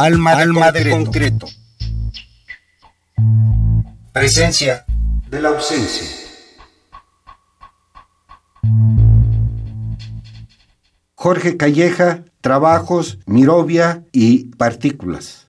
Alma, de, Alma concreto. de concreto. Presencia de la ausencia. Jorge Calleja, Trabajos, Mirovia y Partículas.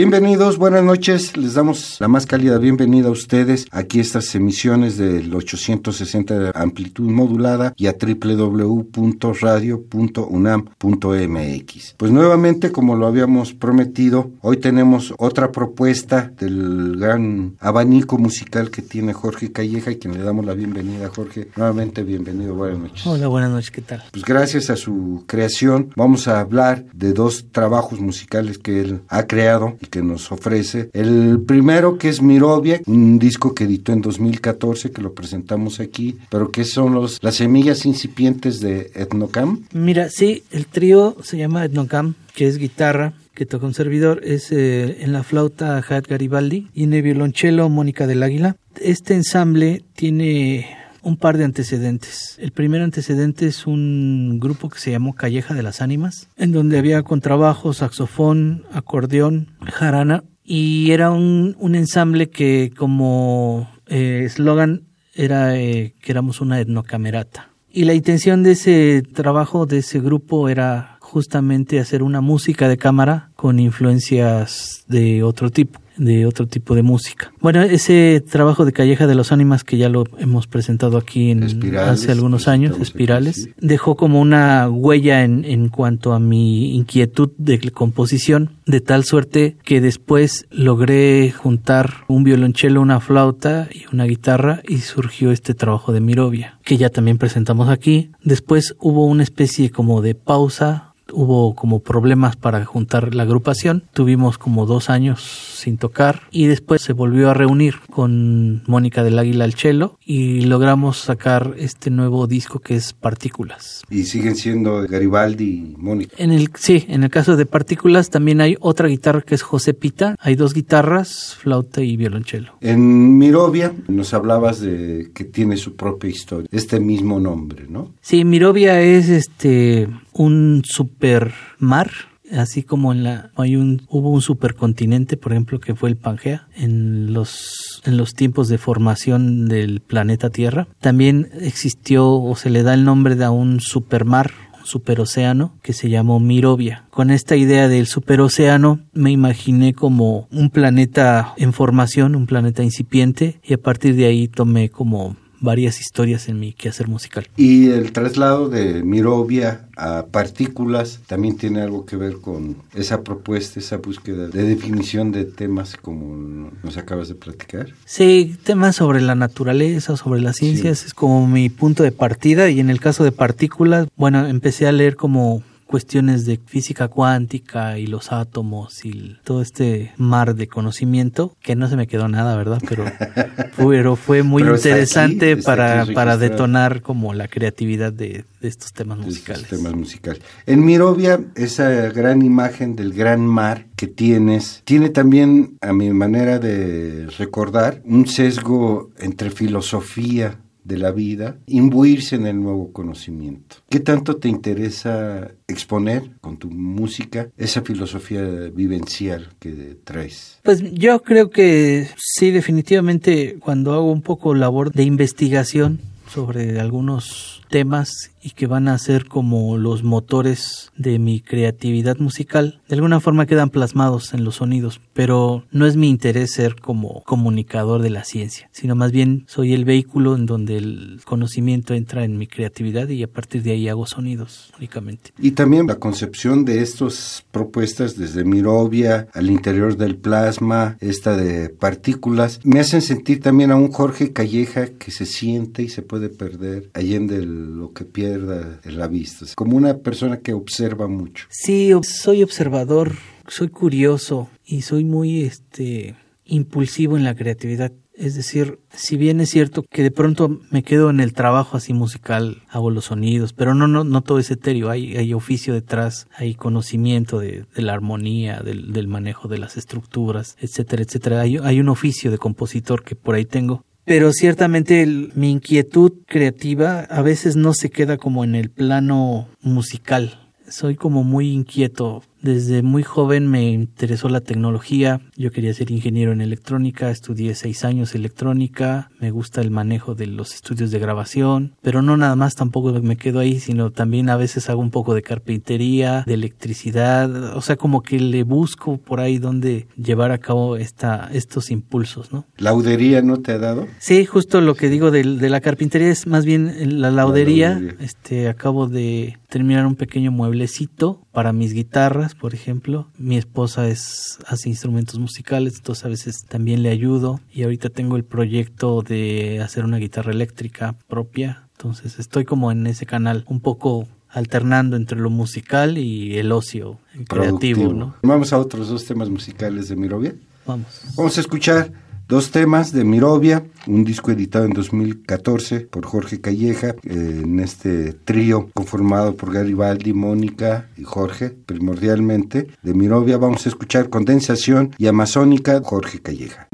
Bienvenidos, buenas noches. Les damos la más cálida bienvenida a ustedes aquí a estas emisiones del 860 de amplitud modulada y a www.radio.unam.mx. Pues nuevamente, como lo habíamos prometido, hoy tenemos otra propuesta del gran abanico musical que tiene Jorge Calleja y quien le damos la bienvenida. Jorge, nuevamente bienvenido, buenas noches. Hola, buenas noches, ¿qué tal? Pues gracias a su creación vamos a hablar de dos trabajos musicales que él ha creado y que nos ofrece. El primero que es Mirovia, un disco que editó en 2014 que lo presentamos aquí, pero que son los las semillas incipientes de Etnocam. Mira, sí, el trío se llama Etnocam, que es guitarra, que toca un servidor, es eh, en la flauta Hat Garibaldi y en el violonchelo Mónica del Águila. Este ensamble tiene un par de antecedentes. El primer antecedente es un grupo que se llamó Calleja de las Ánimas, en donde había contrabajo, saxofón, acordeón, jarana, y era un, un ensamble que como eh, eslogan era eh, que éramos una etnocamerata. Y la intención de ese trabajo, de ese grupo, era justamente hacer una música de cámara con influencias de otro tipo de otro tipo de música. Bueno, ese trabajo de Calleja de los Ánimas que ya lo hemos presentado aquí en, hace algunos años, Espirales, dejó como una huella en, en cuanto a mi inquietud de composición, de tal suerte que después logré juntar un violonchelo, una flauta y una guitarra y surgió este trabajo de Mirovia, que ya también presentamos aquí. Después hubo una especie como de pausa hubo como problemas para juntar la agrupación. Tuvimos como dos años sin tocar y después se volvió a reunir con Mónica del Águila al Chelo y logramos sacar este nuevo disco que es Partículas. ¿Y siguen siendo Garibaldi y Mónica? En el, sí, en el caso de Partículas también hay otra guitarra que es José Pita. Hay dos guitarras, flauta y violonchelo. En Mirovia nos hablabas de que tiene su propia historia, este mismo nombre, ¿no? Sí, Mirovia es este un supermar así como en la hay un hubo un supercontinente por ejemplo que fue el Pangea en los en los tiempos de formación del planeta Tierra también existió o se le da el nombre de un supermar superocéano que se llamó Mirovia. Con esta idea del superocéano me imaginé como un planeta en formación, un planeta incipiente y a partir de ahí tomé como varias historias en mi quehacer musical. Y el traslado de Mirovia a partículas también tiene algo que ver con esa propuesta, esa búsqueda de definición de temas como nos acabas de platicar. Sí, temas sobre la naturaleza, sobre las ciencias, es como mi punto de partida y en el caso de partículas, bueno, empecé a leer como cuestiones de física cuántica y los átomos y todo este mar de conocimiento, que no se me quedó nada, ¿verdad? Pero, pero fue muy interesante para, para detonar como la creatividad de, estos temas musicales. temas musicales. En Mirovia, esa gran imagen del gran mar que tienes, tiene también, a mi manera de recordar, un sesgo entre filosofía de la vida, imbuirse en el nuevo conocimiento. ¿Qué tanto te interesa exponer con tu música esa filosofía vivencial que traes? Pues yo creo que sí, definitivamente cuando hago un poco labor de investigación sobre algunos temas y que van a ser como los motores de mi creatividad musical. De alguna forma quedan plasmados en los sonidos, pero no es mi interés ser como comunicador de la ciencia, sino más bien soy el vehículo en donde el conocimiento entra en mi creatividad y a partir de ahí hago sonidos únicamente. Y también la concepción de estas propuestas desde Mirovia al interior del plasma, esta de partículas, me hacen sentir también a un Jorge Calleja que se siente y se puede perder allende lo que pierde la vista, como una persona que observa mucho. Sí, soy observador, soy curioso y soy muy este impulsivo en la creatividad. Es decir, si bien es cierto que de pronto me quedo en el trabajo así musical, hago los sonidos, pero no, no, no todo es etéreo, hay, hay oficio detrás, hay conocimiento de, la armonía, del, del, manejo de las estructuras, etcétera, etcétera. Hay, hay un oficio de compositor que por ahí tengo pero ciertamente mi inquietud creativa a veces no se queda como en el plano musical. Soy como muy inquieto desde muy joven me interesó la tecnología. Yo quería ser ingeniero en electrónica, estudié seis años electrónica, me gusta el manejo de los estudios de grabación, pero no nada más tampoco me quedo ahí, sino también a veces hago un poco de carpintería, de electricidad, o sea, como que le busco por ahí donde llevar a cabo esta, estos impulsos, ¿no? ¿Laudería no te ha dado? Sí, justo lo que digo de, de la carpintería es más bien la laudería. Este, acabo de terminar un pequeño mueblecito para mis guitarras, por ejemplo. Mi esposa es hace instrumentos musicales, entonces a veces también le ayudo y ahorita tengo el proyecto de hacer una guitarra eléctrica propia. Entonces estoy como en ese canal un poco alternando entre lo musical y el ocio creativo, ¿no? Vamos a otros dos temas musicales de Mirovia. Vamos. Vamos a escuchar Dos temas de Mirovia, un disco editado en 2014 por Jorge Calleja, eh, en este trío conformado por Garibaldi, Mónica y Jorge, primordialmente. De Mirovia vamos a escuchar Condensación y Amazónica, Jorge Calleja.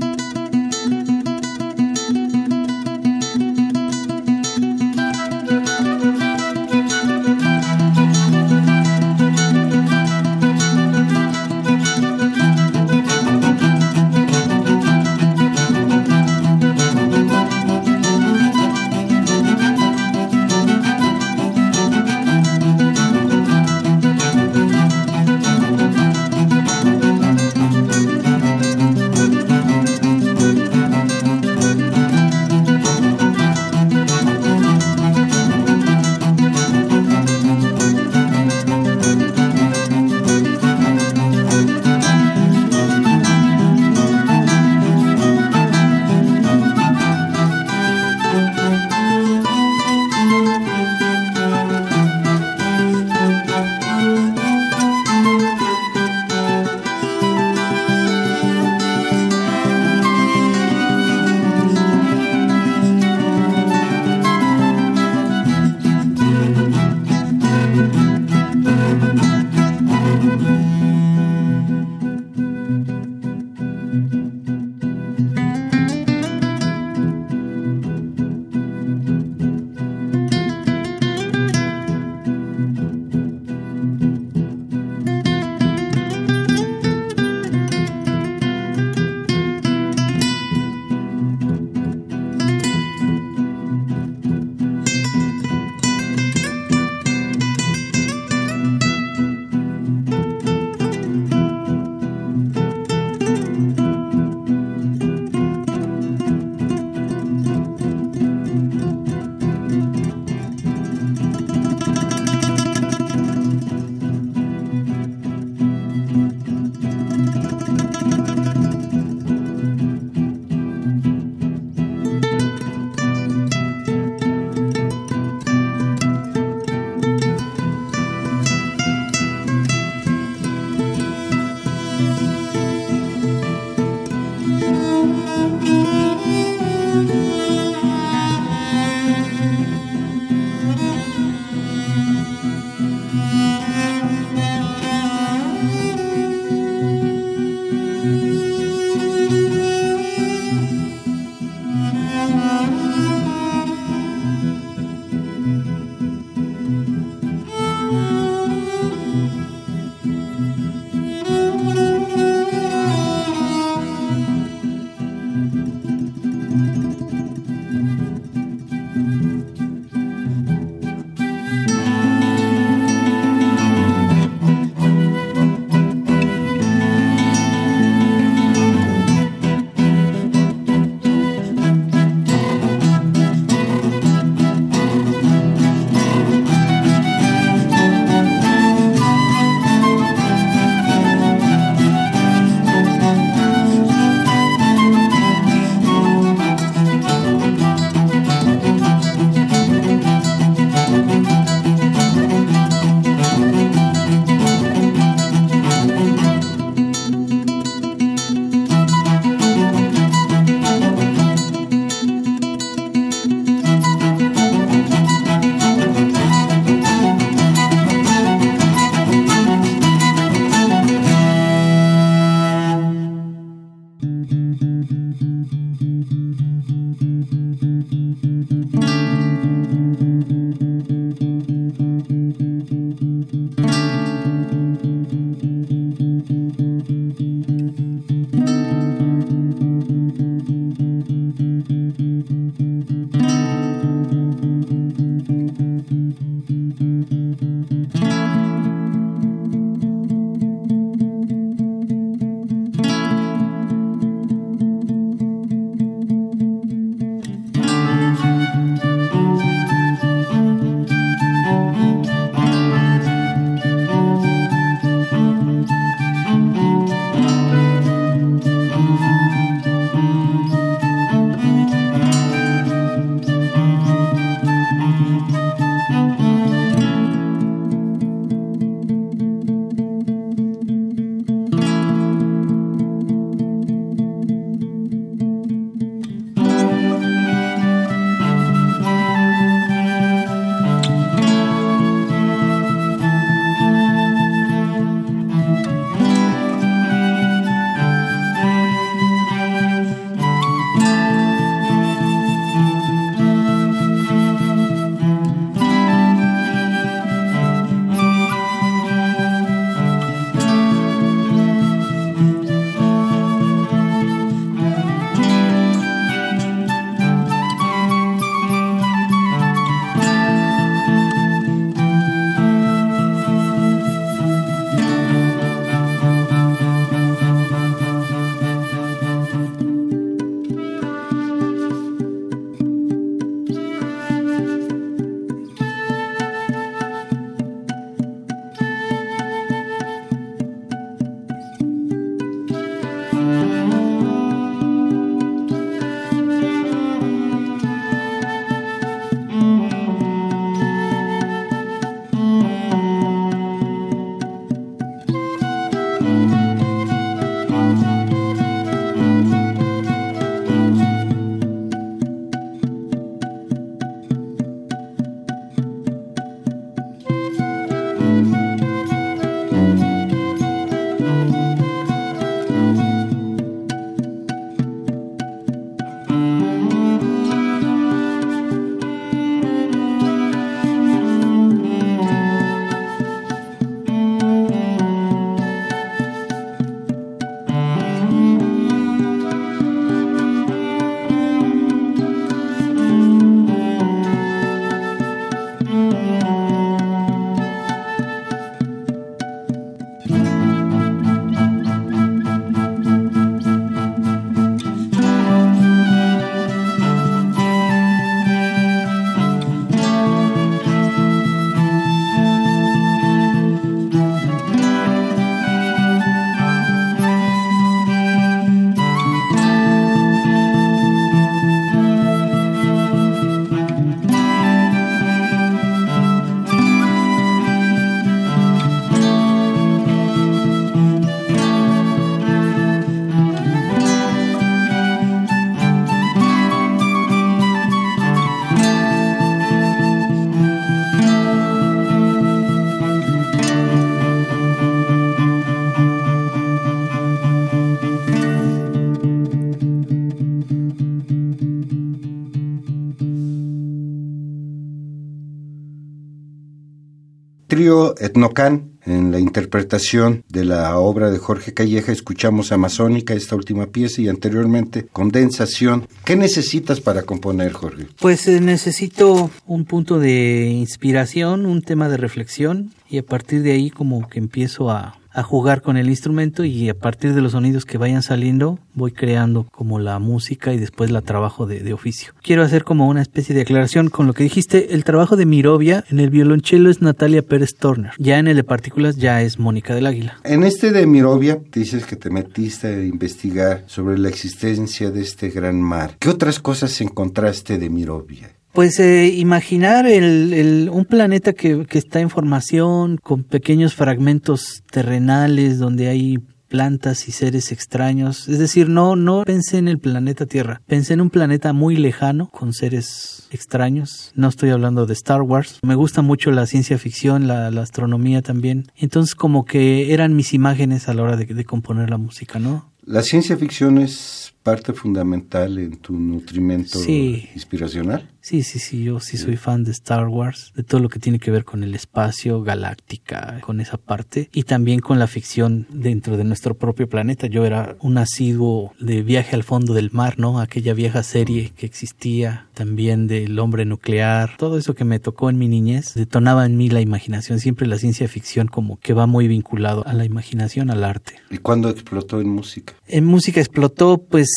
Trío Etnocan en la interpretación de la obra de Jorge Calleja escuchamos Amazónica, esta última pieza, y anteriormente Condensación. ¿Qué necesitas para componer, Jorge? Pues eh, necesito un punto de inspiración, un tema de reflexión, y a partir de ahí como que empiezo a, a jugar con el instrumento y a partir de los sonidos que vayan saliendo voy creando como la música y después la trabajo de, de, oficio. Quiero hacer como una especie de aclaración con lo que dijiste. El trabajo de Mirovia en el violonchelo es Natalia Pérez Turner. Ya en el de partículas ya es Mónica del Águila. En este de Mirovia dices que te metiste a investigar sobre la existencia de este gran mar. ¿Qué otras cosas encontraste de Mirovia? Pues eh, imaginar el, el, un planeta que, que está en formación, con pequeños fragmentos terrenales donde hay plantas y seres extraños. Es decir, no, no pensé en el planeta Tierra. Pensé en un planeta muy lejano con seres extraños. No estoy hablando de Star Wars. Me gusta mucho la ciencia ficción, la, la astronomía también. Entonces como que eran mis imágenes a la hora de, de componer la música, ¿no? La ciencia ficción es parte fundamental en tu nutrimento Sí. inspiracional. Sí, sí, sí, yo sí soy fan de Star Wars, de todo lo que tiene que ver con el espacio, galáctica, con esa parte, y también con la ficción dentro de nuestro propio planeta. Yo era un asiduo de viaje al fondo del mar, ¿no? Aquella vieja serie que existía, también del hombre nuclear, todo eso que me tocó en mi niñez, detonaba en mí la imaginación, siempre la ciencia ficción como que va muy vinculado a la imaginación, al arte. ¿Y cuándo explotó en música? En música explotó, pues,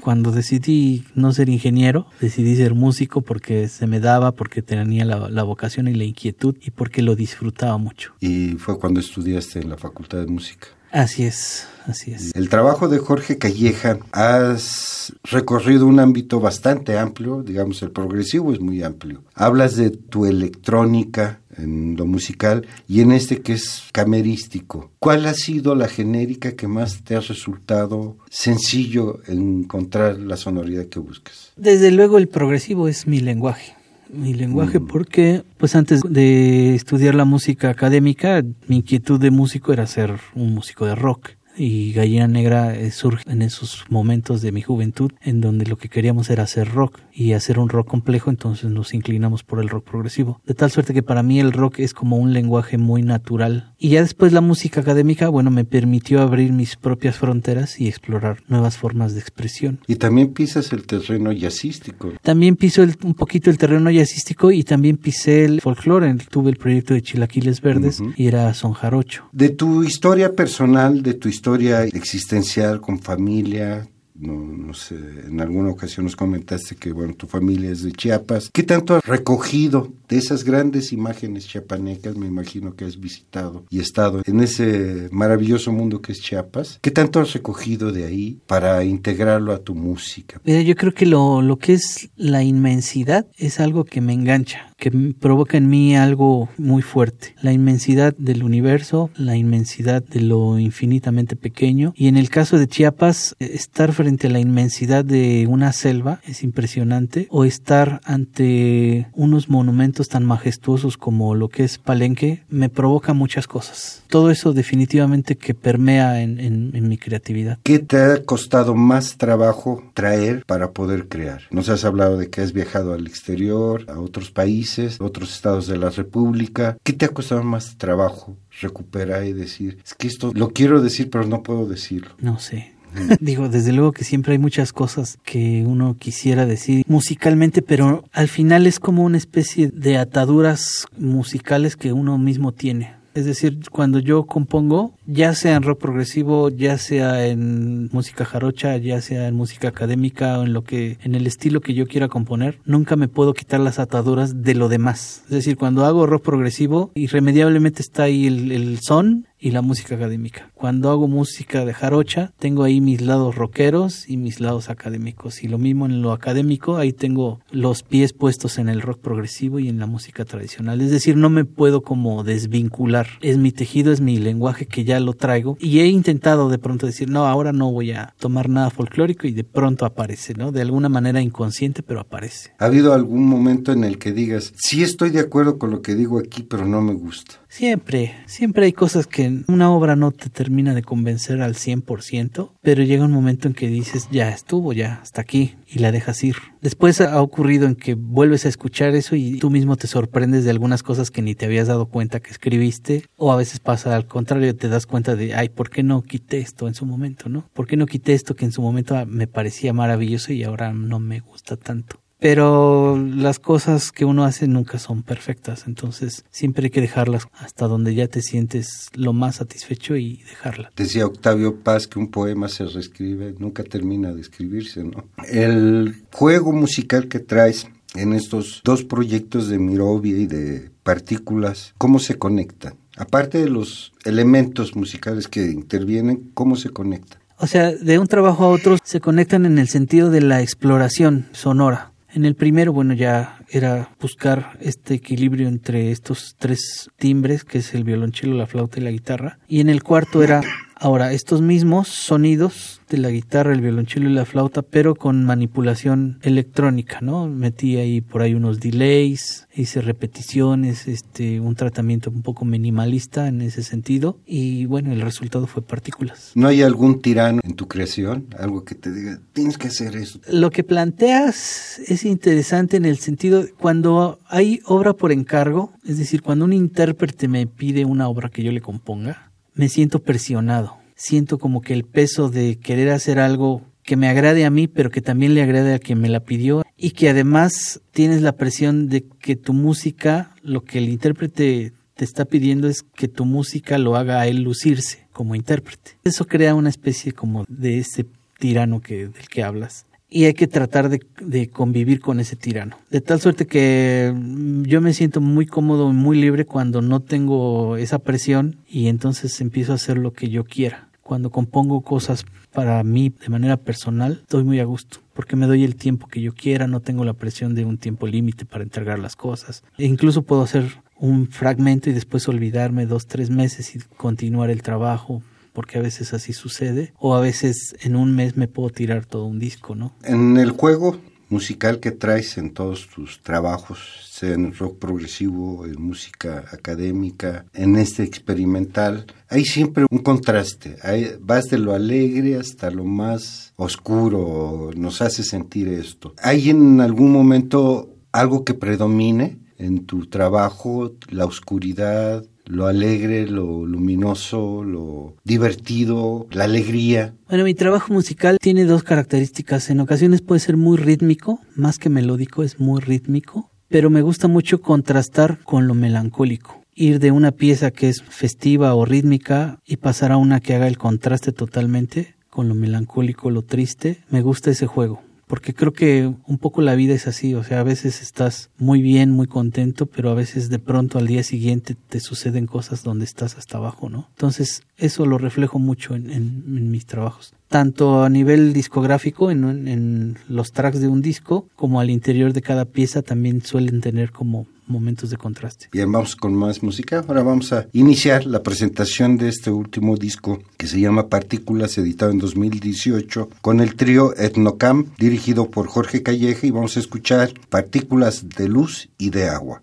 cuando decidí no ser ingeniero, decidí ser músico porque se me daba, porque tenía la, la, vocación y la inquietud y porque lo disfrutaba mucho. Y fue cuando estudiaste en la Facultad de Música. Así es, así es. El trabajo de Jorge Calleja has recorrido un ámbito bastante amplio, digamos, el progresivo es muy amplio. Hablas de tu electrónica en lo musical y en este que es camerístico. ¿Cuál ha sido la genérica que más te ha resultado sencillo encontrar la sonoridad que buscas? Desde luego el progresivo es mi lenguaje mi lenguaje mm. porque pues antes de estudiar la música académica mi inquietud de músico era ser un músico de rock y Gallina Negra surge en esos momentos de mi juventud en donde lo que queríamos era hacer rock y hacer un rock complejo, entonces nos inclinamos por el rock progresivo. De tal suerte que para mí el rock es como un lenguaje muy natural. Y ya después la música académica, bueno, me permitió abrir mis propias fronteras y explorar nuevas formas de expresión. Y también pisas el terreno jazzístico. También piso el, un poquito el terreno jazzístico y también pisé el folclore. Tuve el proyecto de Chilaquiles Verdes uh -huh. y era son jarocho. De tu historia personal, de tu historia existencial con familia, no, no, sé, en alguna ocasión nos comentaste que, bueno, tu familia es de Chiapas. ¿Qué tanto has recogido de esas grandes imágenes chiapanecas? Me imagino que has visitado y estado en ese maravilloso mundo que es Chiapas. ¿Qué tanto has recogido de ahí para integrarlo a tu música? Mira, yo creo que lo, lo que es la inmensidad es algo que me engancha, que provoca en mí algo muy fuerte. La inmensidad del universo, la inmensidad de lo infinitamente pequeño. Y en el caso de Chiapas, estar frente a la inmensidad de una selva es impresionante o estar ante unos monumentos tan majestuosos como lo que es Palenque me provoca muchas cosas. Todo eso definitivamente que permea en, en, en mi creatividad. ¿Qué te ha costado más trabajo traer para poder crear? Nos has hablado de que has viajado al exterior, a otros países, otros estados de la República. ¿Qué te ha costado más trabajo recuperar y decir, es que esto lo quiero decir pero no puedo decirlo? No sé. Digo, desde luego que siempre hay muchas cosas que uno quisiera decir musicalmente, pero al final es como una especie de ataduras musicales que uno mismo tiene. Es decir, cuando yo compongo, ya sea en rock progresivo, ya sea en música jarocha, ya sea en música académica o en lo que, en el estilo que yo quiera componer, nunca me puedo quitar las ataduras de lo demás. Es decir, cuando hago rock progresivo, irremediablemente está ahí el, son y la música académica. Cuando hago música de jarocha, tengo ahí mis lados rockeros y mis lados académicos. Y lo mismo en lo académico, ahí tengo los pies puestos en el rock progresivo y en la música tradicional. Es decir, no me puedo como desvincular. Es mi tejido, es mi lenguaje que ya lo traigo. Y he intentado de pronto decir, no, ahora no voy a tomar nada folclórico y de pronto aparece, ¿no? De alguna manera inconsciente, pero aparece. ¿Ha habido algún momento en el que digas, sí estoy de acuerdo con lo que digo aquí, pero no me gusta? Siempre, siempre hay cosas que una obra no te termina de convencer al 100%, pero llega un momento en que dices, ya estuvo, ya, hasta aquí, y la dejas ir. Después ha ocurrido en que vuelves a escuchar eso y tú mismo te sorprendes de algunas cosas que ni te habías dado cuenta que escribiste, o a veces pasa al contrario, te das cuenta de, ay, ¿por qué no quité esto en su momento, no? ¿Por qué no quité esto que en su momento me parecía maravilloso y ahora no me gusta tanto? Pero las cosas que uno hace nunca son perfectas, entonces siempre hay que dejarlas hasta donde ya te sientes lo más satisfecho y dejarla. Decía Octavio Paz que un poema se reescribe, nunca termina de escribirse, ¿no? El juego musical que traes en estos dos proyectos de Mirovia y de Partículas, ¿cómo se conectan? Aparte de los elementos musicales que intervienen, ¿cómo se conectan? O sea, de un trabajo a otro se conectan en el sentido de la exploración sonora. En el primero, bueno, ya era buscar este equilibrio entre estos tres timbres, que es el violonchelo, la flauta y la guitarra. Y en el cuarto era Ahora, estos mismos sonidos de la guitarra, el violonchelo y la flauta, pero con manipulación electrónica, ¿no? Metí ahí por ahí unos delays, hice repeticiones, este, un tratamiento un poco minimalista en ese sentido, y bueno, el resultado fue partículas. ¿No hay algún tirano en tu creación? Algo que te diga, tienes que hacer eso. Lo que planteas es interesante en el sentido, cuando hay obra por encargo, es decir, cuando un intérprete me pide una obra que yo le componga, me siento presionado. Siento como que el peso de querer hacer algo que me agrade a mí, pero que también le agrade a quien me la pidió y que además tienes la presión de que tu música, lo que el intérprete te está pidiendo es que tu música lo haga a él lucirse como intérprete. Eso crea una especie como de ese tirano que, del que hablas y hay que tratar de, convivir con ese tirano. De tal suerte que mm, yo me siento muy cómodo y muy libre cuando no tengo esa presión y entonces empiezo a hacer lo que yo quiera. Cuando compongo cosas para mí de manera personal, estoy muy a gusto, porque me doy el tiempo que yo quiera, no tengo la presión de un tiempo límite para entregar las cosas. E incluso puedo hacer un fragmento y después olvidarme dos, tres meses y continuar el trabajo porque a veces así sucede, o a veces en un mes me puedo tirar todo un disco, ¿no? En el juego musical que traes en todos tus trabajos, sea en rock progresivo, en música académica, en este experimental, hay siempre un contraste. vas de lo alegre hasta lo más oscuro, nos hace sentir esto. ¿Hay en algún momento algo que predomine en tu trabajo, la oscuridad, lo alegre, lo luminoso, lo divertido, la alegría. Bueno, mi trabajo musical tiene dos características. En ocasiones puede ser muy rítmico, más que melódico, es muy rítmico, pero me gusta mucho contrastar con lo melancólico. Ir de una pieza que es festiva o rítmica y pasar a una que haga el contraste totalmente con lo melancólico, lo triste. Me gusta ese juego porque creo que un poco la vida es así, o sea, a veces estás muy bien, muy contento, pero a veces de pronto al día siguiente te suceden cosas donde estás hasta abajo, ¿no? Entonces, eso lo reflejo mucho en, mis trabajos, tanto a nivel discográfico, en, los tracks de un disco, como al interior de cada pieza también suelen tener como momentos de contraste. Bien, vamos con más música. Ahora vamos a iniciar la presentación de este último disco que se llama Partículas, editado en 2018, con el trío Etnocam, dirigido por Jorge Calleja, y vamos a escuchar Partículas de Luz y de Agua.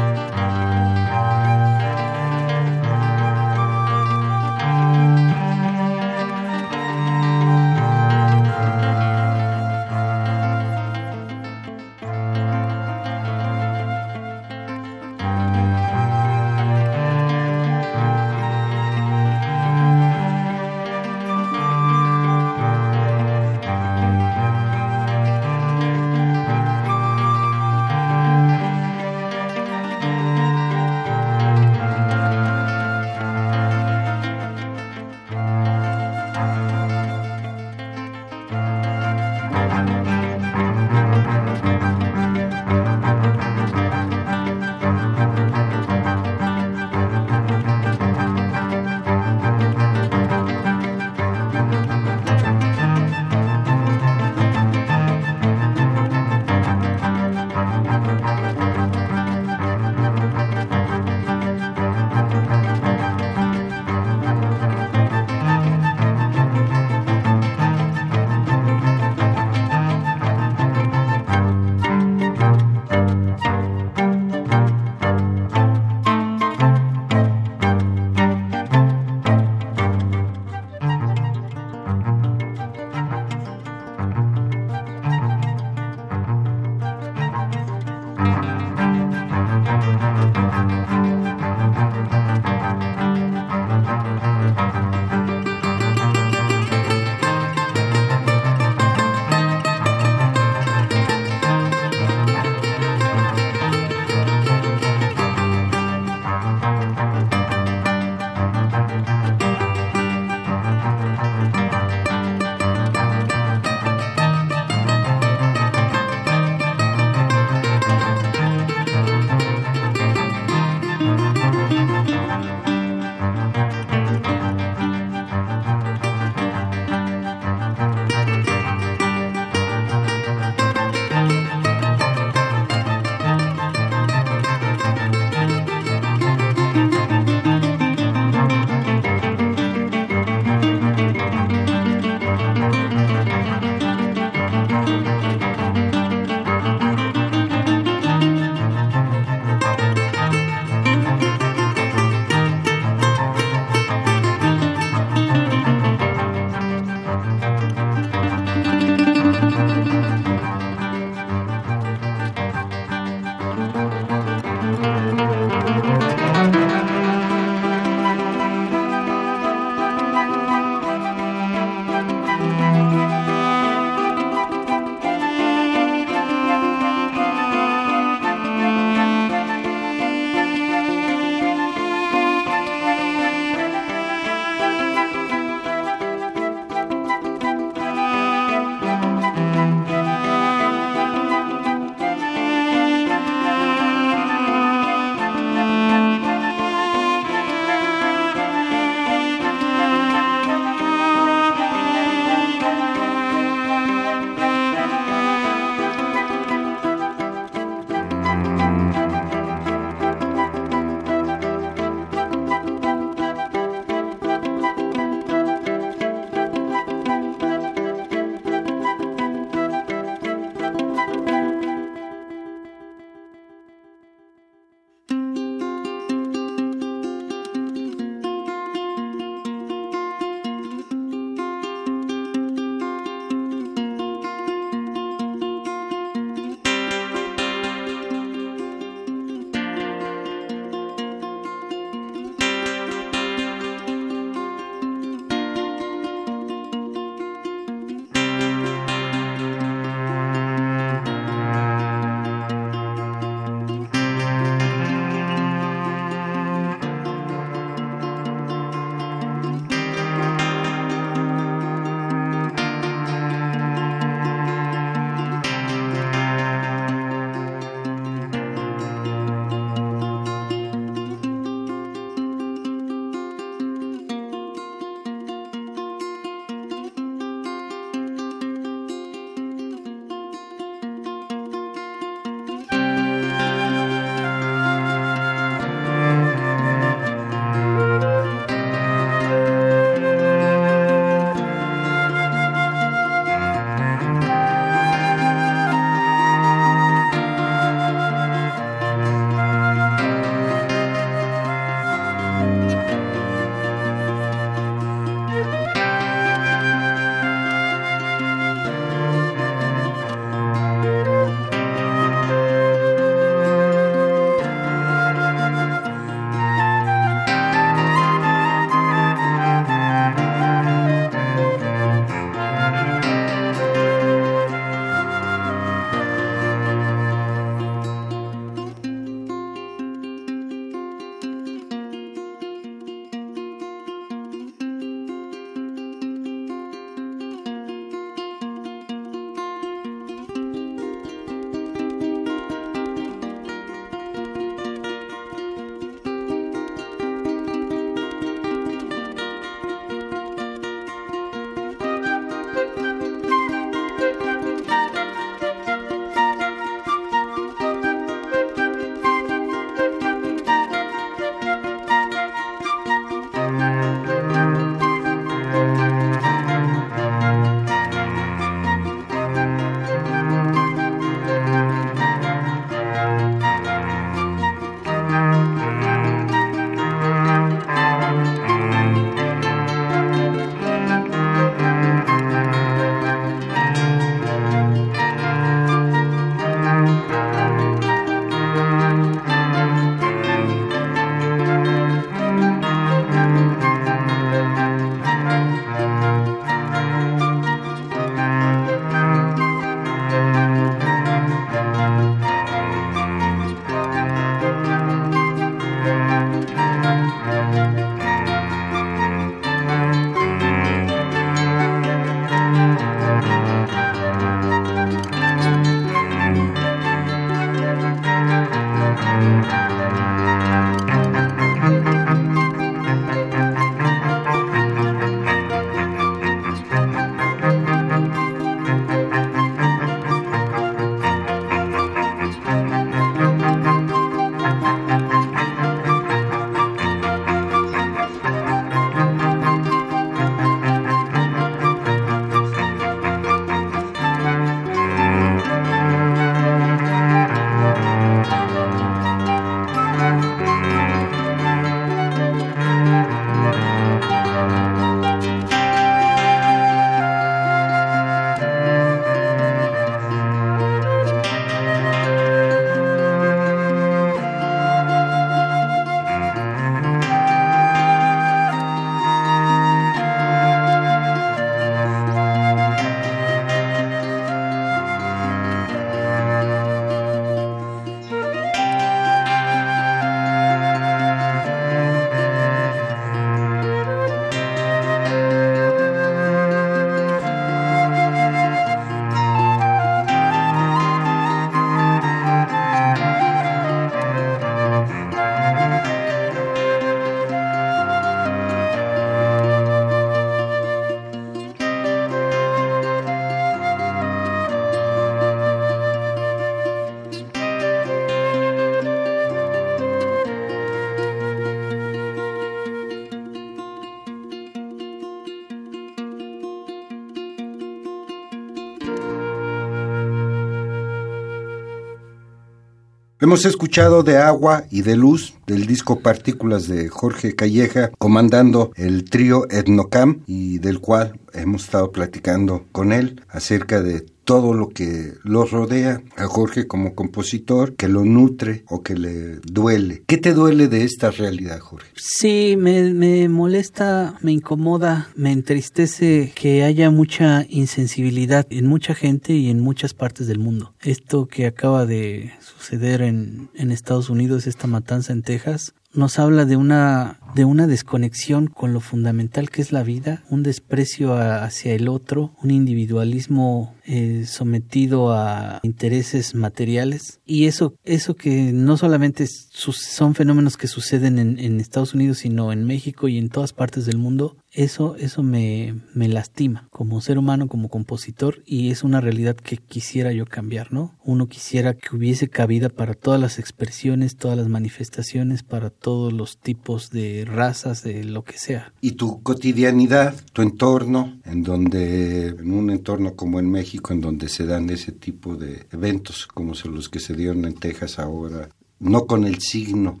Hemos escuchado de agua y de luz del disco Partículas de Jorge Calleja, comandando el trío Etnocam y del cual hemos estado platicando con él acerca de todo lo que lo rodea a Jorge como compositor, que lo nutre o que le duele. ¿Qué te duele de esta realidad, Jorge? Sí, me, me molesta, me incomoda, me entristece que haya mucha insensibilidad en mucha gente y en muchas partes del mundo. Esto que acaba de suceder en, en Estados Unidos, esta matanza en Texas, nos habla de una, de una desconexión con lo fundamental que es la vida, un desprecio hacia el otro, un individualismo eh, sometido a intereses materiales. Y eso, eso que no solamente son fenómenos que suceden en, en Estados Unidos, sino en México y en todas partes del mundo, eso, eso me, me lastima como ser humano, como compositor, y es una realidad que quisiera yo cambiar, ¿no? Uno quisiera que hubiese cabida para todas las expresiones, todas las manifestaciones, para todos los tipos de razas, de lo que sea. Y tu cotidianidad, tu entorno, en donde, en un entorno como en México, en donde se dan ese tipo de eventos, como los que se dieron en Texas ahora, no con el signo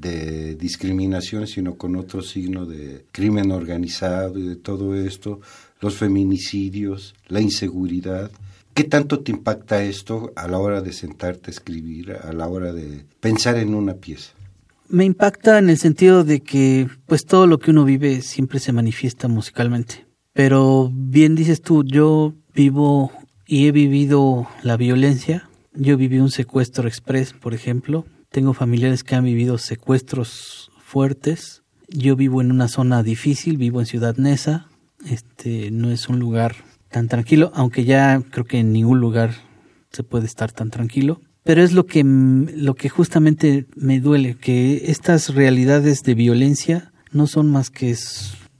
de discriminación, sino con otro signo de crimen organizado y de todo esto, los feminicidios, la inseguridad. ¿Qué tanto te impacta esto a la hora de sentarte a escribir, a la hora de pensar en una pieza? Me impacta en el sentido de que pues todo lo que uno vive siempre se manifiesta musicalmente. Pero bien dices tú, yo vivo y he vivido la violencia. Yo viví un secuestro express, por ejemplo, tengo familiares que han vivido secuestros fuertes. Yo vivo en una zona difícil, vivo en Ciudad Neza. Este no es un lugar tan tranquilo, aunque ya creo que en ningún lugar se puede estar tan tranquilo. Pero es lo que, lo que justamente me duele, que estas realidades de violencia no son más que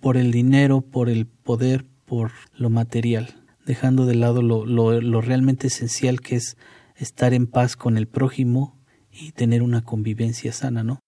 por el dinero, por el poder, por lo material, dejando de lado lo, lo, lo realmente esencial que es estar en paz con el prójimo y tener una convivencia sana, ¿no?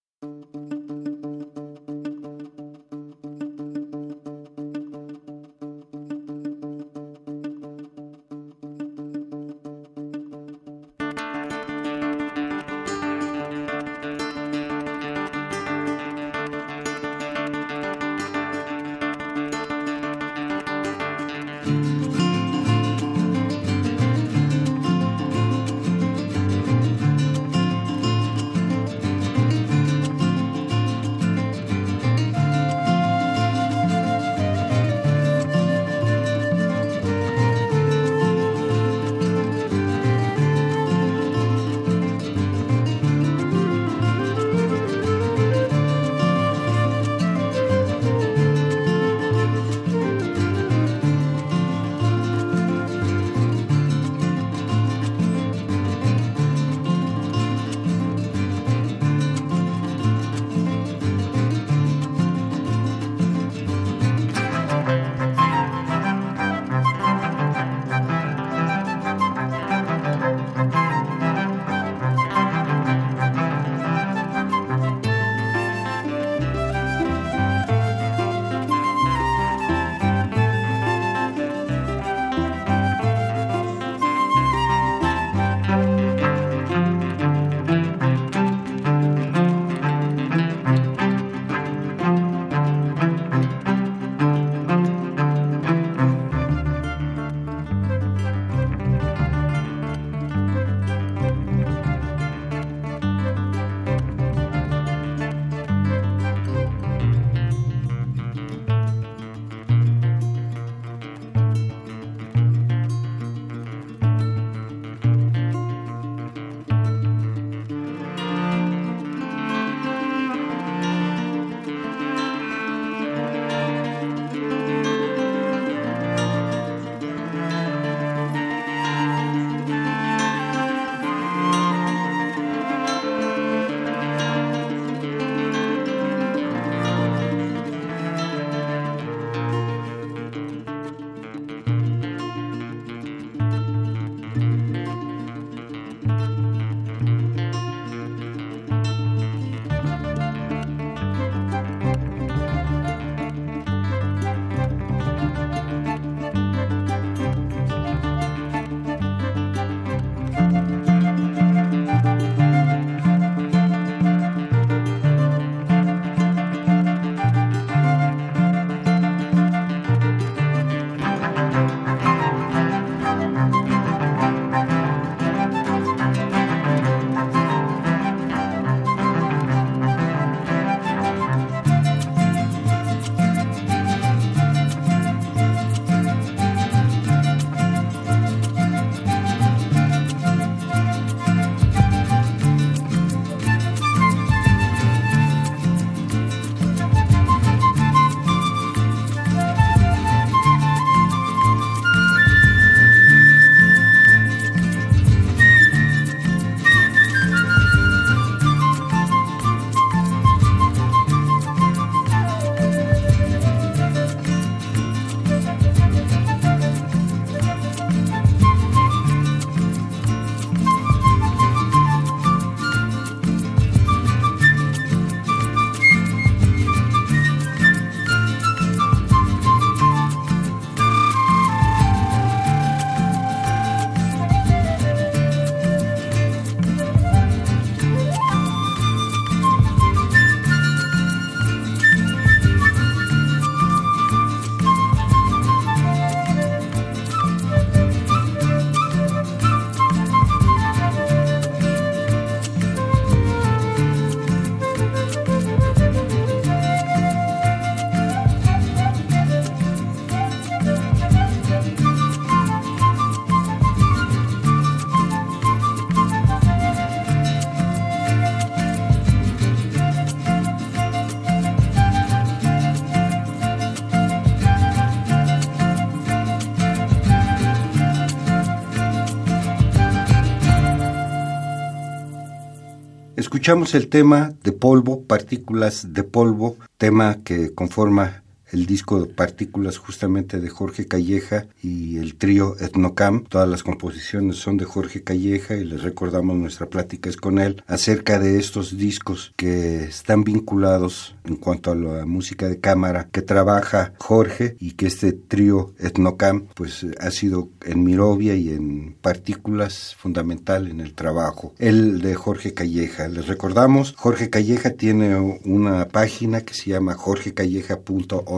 Escuchamos el tema de polvo, partículas de polvo, tema que conforma el disco de Partículas justamente de Jorge Calleja y el trío Etnocam. Todas las composiciones son de Jorge Calleja y les recordamos nuestra plática es con él acerca de estos discos que están vinculados en cuanto a la música de cámara que trabaja Jorge y que este trío Etnocam pues ha sido en Mirovia y en Partículas fundamental en el trabajo. El de Jorge Calleja. Les recordamos, Jorge Calleja tiene una página que se llama jorgecalleja.org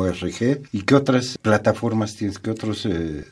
¿Y qué otras plataformas tienes? ¿Qué otras eh,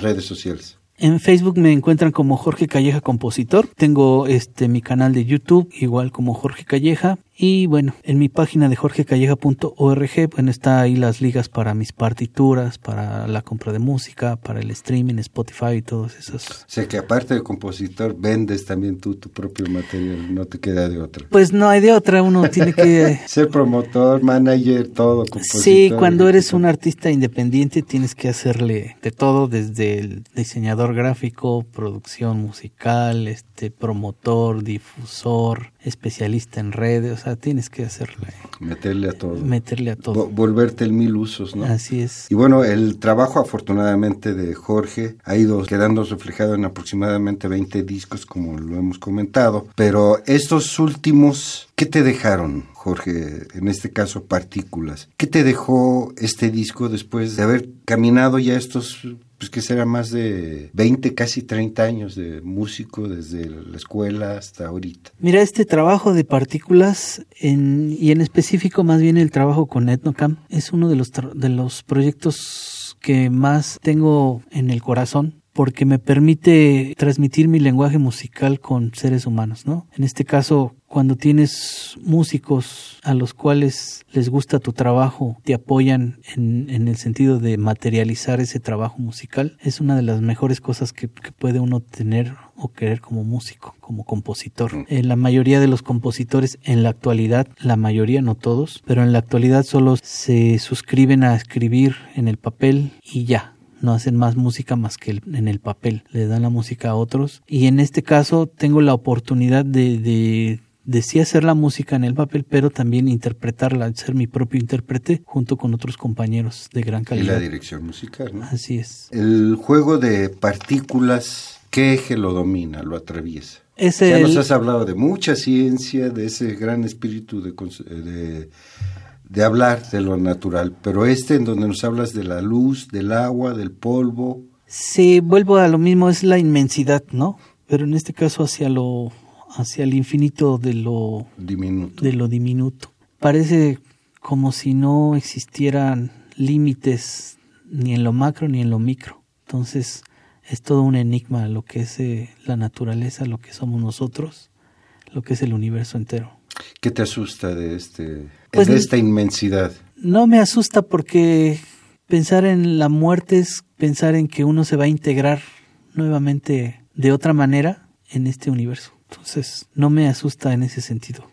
redes sociales? En Facebook me encuentran como Jorge Calleja Compositor. Tengo este mi canal de YouTube igual como Jorge Calleja y bueno, en mi página de jorgecalleja.org, bueno, está ahí las ligas para mis partituras, para la compra de música, para el streaming, Spotify y todos esos. O sea que aparte de compositor, vendes también tú tu propio material, no te queda de otra. Pues no hay de otra, uno tiene que... Ser promotor, manager, todo, compositor. Sí, cuando eres un artista independiente tienes que hacerle de todo, desde el diseñador gráfico, producción musical, este promotor, difusor, especialista en redes, o sea, tienes que hacerle. Meterle a todo. Meterle a todo. volverte el mil usos, ¿no? Así es. Y bueno, el trabajo afortunadamente de Jorge ha ido quedando reflejado en aproximadamente 20 discos, como lo hemos comentado, pero estos últimos, ¿qué te dejaron? Jorge, en este caso partículas. ¿Qué te dejó este disco después de haber caminado ya estos pues que será más de 20, casi 30 años de músico desde la escuela hasta ahorita. Mira, este trabajo de partículas en, y en específico más bien el trabajo con Etnocam es uno de los, de los proyectos que más tengo en el corazón porque me permite transmitir mi lenguaje musical con seres humanos, ¿no? En este caso, cuando tienes músicos a los cuales les gusta tu trabajo, te apoyan en, en el sentido de materializar ese trabajo musical, es una de las mejores cosas que, puede uno tener o querer como músico, como compositor. En eh, la mayoría de los compositores en la actualidad, la mayoría, no todos, pero en la actualidad solo se suscriben a escribir en el papel y ya, no hacen más música más que en el papel, le dan la música a otros. Y en este caso tengo la oportunidad de, de, de sí hacer la música en el papel, pero también interpretarla, ser mi propio intérprete junto con otros compañeros de gran calidad. Y la dirección musical, ¿no? Así es. El juego de partículas, ¿qué eje lo domina, lo atraviesa? Ya nos has hablado de mucha ciencia, de ese gran espíritu de, de de hablar de lo natural, pero este en donde nos hablas de la luz, del agua, del polvo. Sí, vuelvo a lo mismo, es la inmensidad, ¿no? Pero en este caso hacia lo hacia el infinito de lo diminuto. De lo diminuto. Parece como si no existieran límites ni en lo macro ni en lo micro. Entonces, es todo un enigma lo que es eh, la naturaleza, lo que somos nosotros, lo que es el universo entero. ¿Qué te asusta de este pues de esta inmensidad? No me asusta porque pensar en la muerte es pensar en que uno se va a integrar nuevamente de otra manera en este universo. Entonces, no me asusta en ese sentido.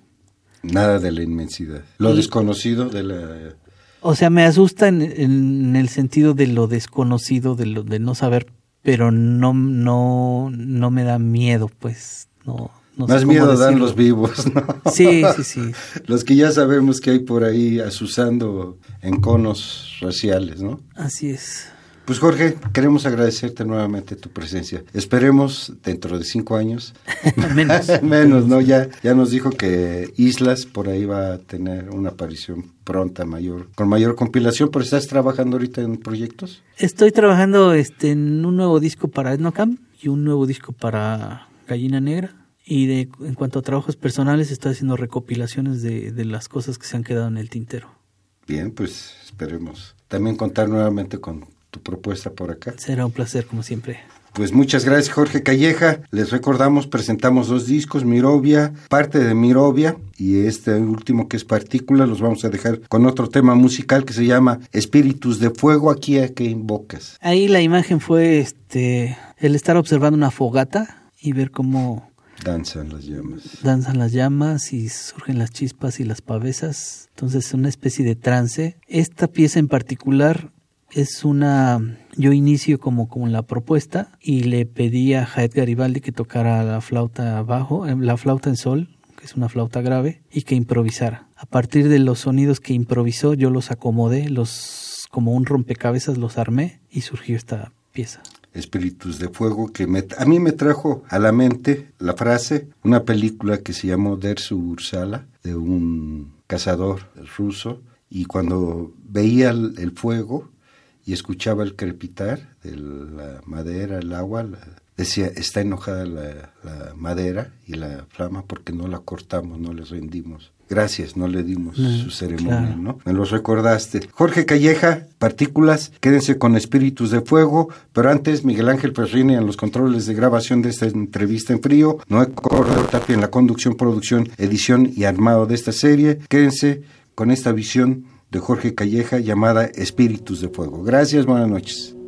Nada de la inmensidad. Lo desconocido de la... O sea, me asusta en, en, el sentido de lo desconocido, de lo de no saber, pero no, no, no me da miedo, pues, no, más miedo dan los vivos, ¿no? Sí, sí, sí. los que ya sabemos que hay por ahí asusando en conos raciales, ¿no? Así es. Pues Jorge, queremos agradecerte nuevamente tu presencia. Esperemos dentro de cinco años. Menos. Menos, ¿no? Ya, ya nos dijo que Islas por ahí va a tener una aparición pronta, mayor, con mayor compilación, pero ¿estás trabajando ahorita en proyectos? Estoy trabajando este, en un nuevo disco para Etnocam y un nuevo disco para Gallina Negra y de, en cuanto a trabajos personales, estoy haciendo recopilaciones de, de las cosas que se han quedado en el tintero. Bien, pues esperemos también contar nuevamente con tu propuesta por acá. Será un placer, como siempre. Pues muchas gracias Jorge Calleja. Les recordamos, presentamos dos discos, Mirovia, parte de Mirovia y este último que es Partícula, los vamos a dejar con otro tema musical que se llama Espíritus de Fuego, aquí a que invocas. Ahí la imagen fue este el estar observando una fogata y ver cómo Danzan las llamas. Danzan las llamas y surgen las chispas y las pavesas. Entonces es una especie de trance. Esta pieza en particular es una... Yo inicio como, como la propuesta y le pedí a Jaed Garibaldi que tocara la flauta abajo, eh, la flauta en sol, que es una flauta grave, y que improvisara. A partir de los sonidos que improvisó, yo los acomodé, los como un rompecabezas los armé y surgió esta pieza. Espíritus de Fuego, que a mí me trajo a la mente la frase, una película que se llamó Dersu Ursala, de un cazador ruso, y cuando veía el, fuego y escuchaba el crepitar de la madera, el agua, decía, está enojada la, la, madera y la flama porque no la cortamos, no le rendimos gracias, no le dimos su ceremonia, ¿no? Me los recordaste. Jorge Calleja, partículas, quédense con espíritus de fuego, pero antes Miguel Ángel Ferrini en los controles de grabación de esta entrevista en frío, Noé Córdoba Tapia en la conducción, producción, edición y armado de esta serie. Quédense con esta visión de Jorge Calleja llamada Espíritus de Fuego. Gracias, buenas noches.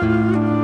Música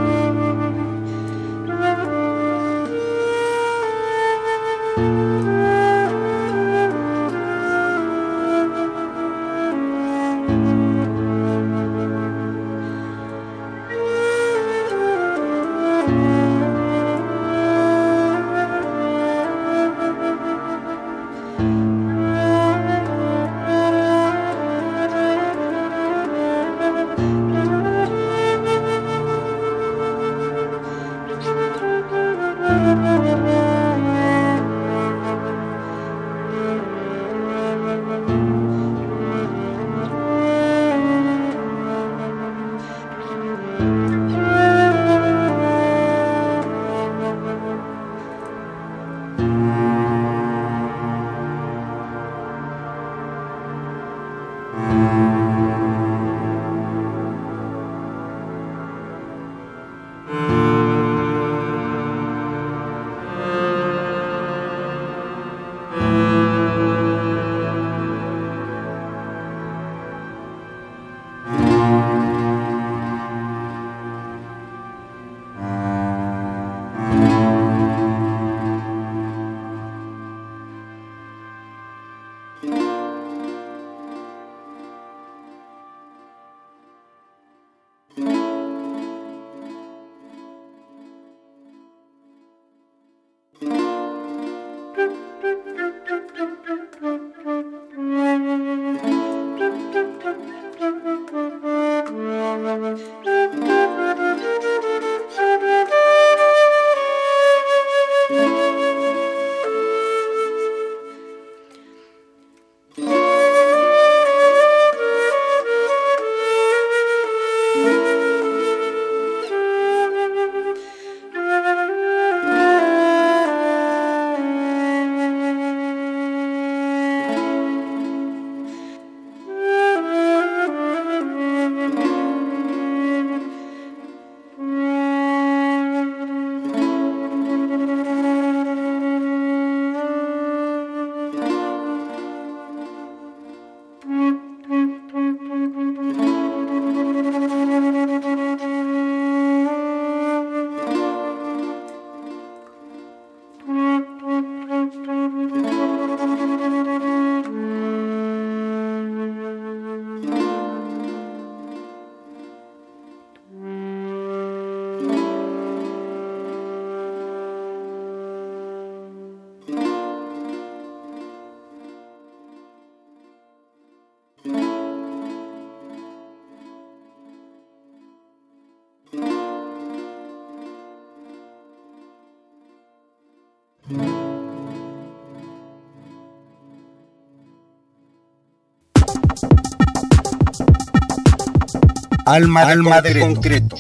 Alma, Alma de concreto.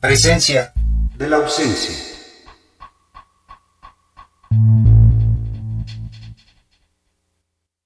Presencia de la ausencia.